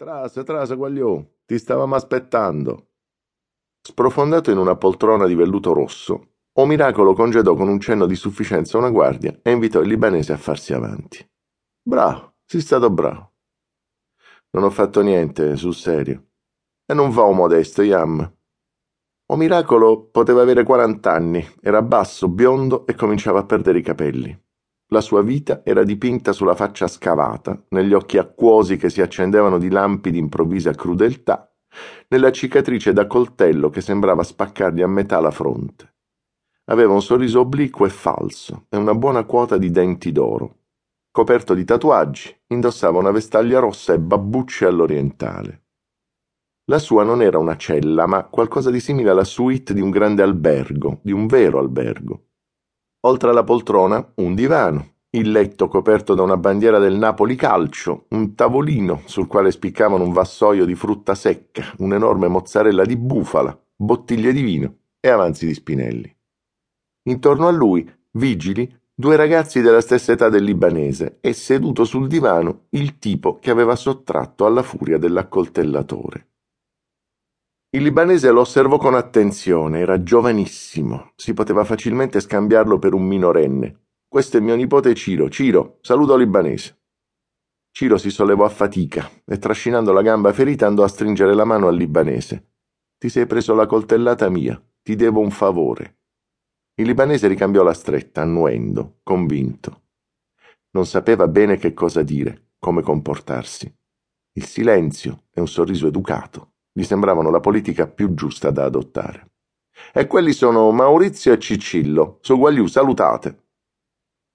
Trasa, trasa, guagliò, ti stavamo aspettando. Sprofondato in una poltrona di velluto rosso, O Miracolo congedò con un cenno di sufficienza una guardia e invitò il libanese a farsi avanti. Bravo, sei stato bravo. Non ho fatto niente, sul serio. E non va modesto, Yam. O Miracolo poteva avere 40 anni, era basso, biondo e cominciava a perdere i capelli. La sua vita era dipinta sulla faccia scavata, negli occhi acquosi che si accendevano di lampi di improvvisa crudeltà, nella cicatrice da coltello che sembrava spaccargli a metà la fronte. Aveva un sorriso obliquo e falso e una buona quota di denti d'oro. Coperto di tatuaggi, indossava una vestaglia rossa e babbucce all'orientale. La sua non era una cella, ma qualcosa di simile alla suite di un grande albergo, di un vero albergo. Oltre alla poltrona, un divano, il letto coperto da una bandiera del Napoli calcio, un tavolino sul quale spiccavano un vassoio di frutta secca, un'enorme mozzarella di bufala, bottiglie di vino e avanzi di spinelli. Intorno a lui, vigili, due ragazzi della stessa età del libanese e seduto sul divano il tipo che aveva sottratto alla furia dell'accoltellatore. Il libanese lo osservò con attenzione, era giovanissimo, si poteva facilmente scambiarlo per un minorenne. Questo è mio nipote Ciro. Ciro, saluto libanese. Ciro si sollevò a fatica e trascinando la gamba ferita andò a stringere la mano al libanese. Ti sei preso la coltellata mia, ti devo un favore. Il libanese ricambiò la stretta, annuendo, convinto. Non sapeva bene che cosa dire, come comportarsi. Il silenzio e un sorriso educato gli sembravano la politica più giusta da adottare. E quelli sono Maurizio e Cicillo. Su Guagliù, salutate.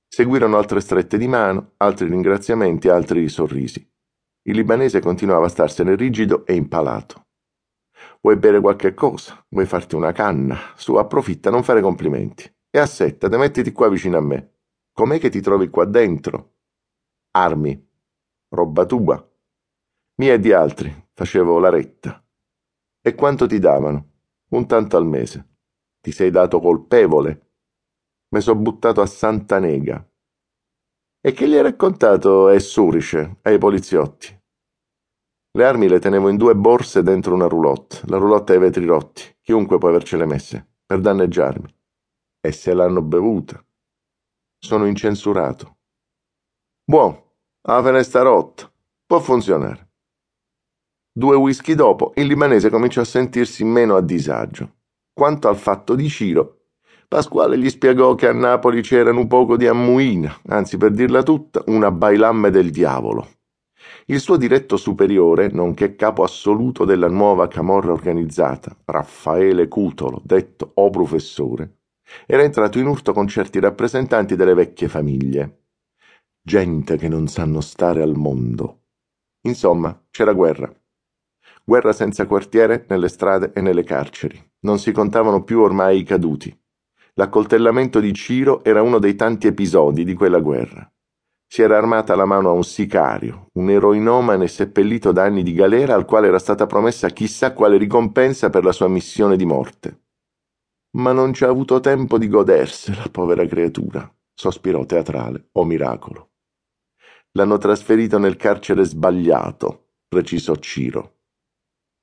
Seguirono altre strette di mano, altri ringraziamenti, altri sorrisi. Il libanese continuava a starsene rigido e impalato. Vuoi bere qualche cosa? Vuoi farti una canna? Su, approfitta, non fare complimenti. E assettati, mettiti qua vicino a me. Com'è che ti trovi qua dentro? Armi. Roba tua. Mia e di altri. Facevo la retta. E quanto ti davano? Un tanto al mese. Ti sei dato colpevole? Me so buttato a Santa Nega. E che gli hai raccontato a Surice, ai poliziotti? Le armi le tenevo in due borse dentro una roulotte. La roulotte ha i vetri rotti. Chiunque può avercele messe, per danneggiarmi. E se l'hanno bevuta. Sono incensurato. Buon, la finestra rotta. Può funzionare. Due whisky dopo, il libanese cominciò a sentirsi meno a disagio. Quanto al fatto di Ciro, Pasquale gli spiegò che a Napoli c'erano un poco di ammuina, anzi per dirla tutta, una bailamme del diavolo. Il suo diretto superiore, nonché capo assoluto della nuova camorra organizzata, Raffaele Cutolo, detto O professore, era entrato in urto con certi rappresentanti delle vecchie famiglie. Gente che non sanno stare al mondo. Insomma, c'era guerra. Guerra senza quartiere nelle strade e nelle carceri. Non si contavano più ormai i caduti. L'accoltellamento di Ciro era uno dei tanti episodi di quella guerra. Si era armata la mano a un sicario, un eroinomane seppellito da anni di galera al quale era stata promessa chissà quale ricompensa per la sua missione di morte. Ma non ci ha avuto tempo di godersela, povera creatura, sospirò teatrale, o miracolo. L'hanno trasferito nel carcere sbagliato, precisò Ciro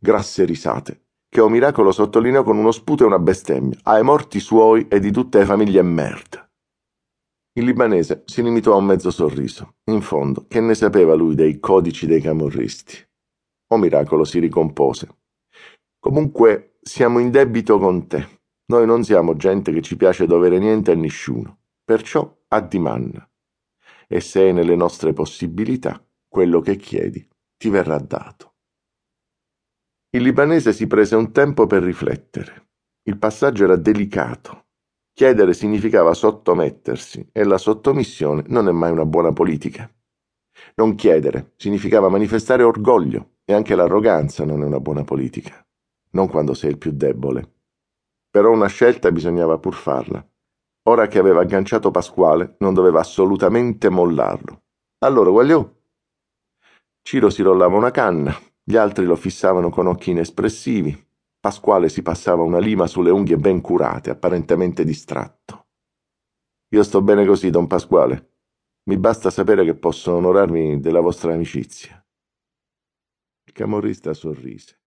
grasse risate, che o miracolo sottolineò con uno sputo e una bestemmia, ai morti suoi e di tutte le famiglie merda. Il libanese si limitò a un mezzo sorriso. In fondo, che ne sapeva lui dei codici dei camorristi? O miracolo si ricompose. Comunque, siamo in debito con te. Noi non siamo gente che ci piace dovere niente a nessuno. Perciò addimanna. E se è nelle nostre possibilità, quello che chiedi ti verrà dato. Il libanese si prese un tempo per riflettere. Il passaggio era delicato. Chiedere significava sottomettersi e la sottomissione non è mai una buona politica. Non chiedere significava manifestare orgoglio e anche l'arroganza non è una buona politica. Non quando sei il più debole. Però una scelta bisognava pur farla. Ora che aveva agganciato Pasquale, non doveva assolutamente mollarlo. Allora, guagliò. Ciro si rollava una canna, gli altri lo fissavano con occhi inespressivi. Pasquale si passava una lima sulle unghie ben curate, apparentemente distratto. Io sto bene così, don Pasquale. Mi basta sapere che posso onorarmi della vostra amicizia. Il camorrista sorrise.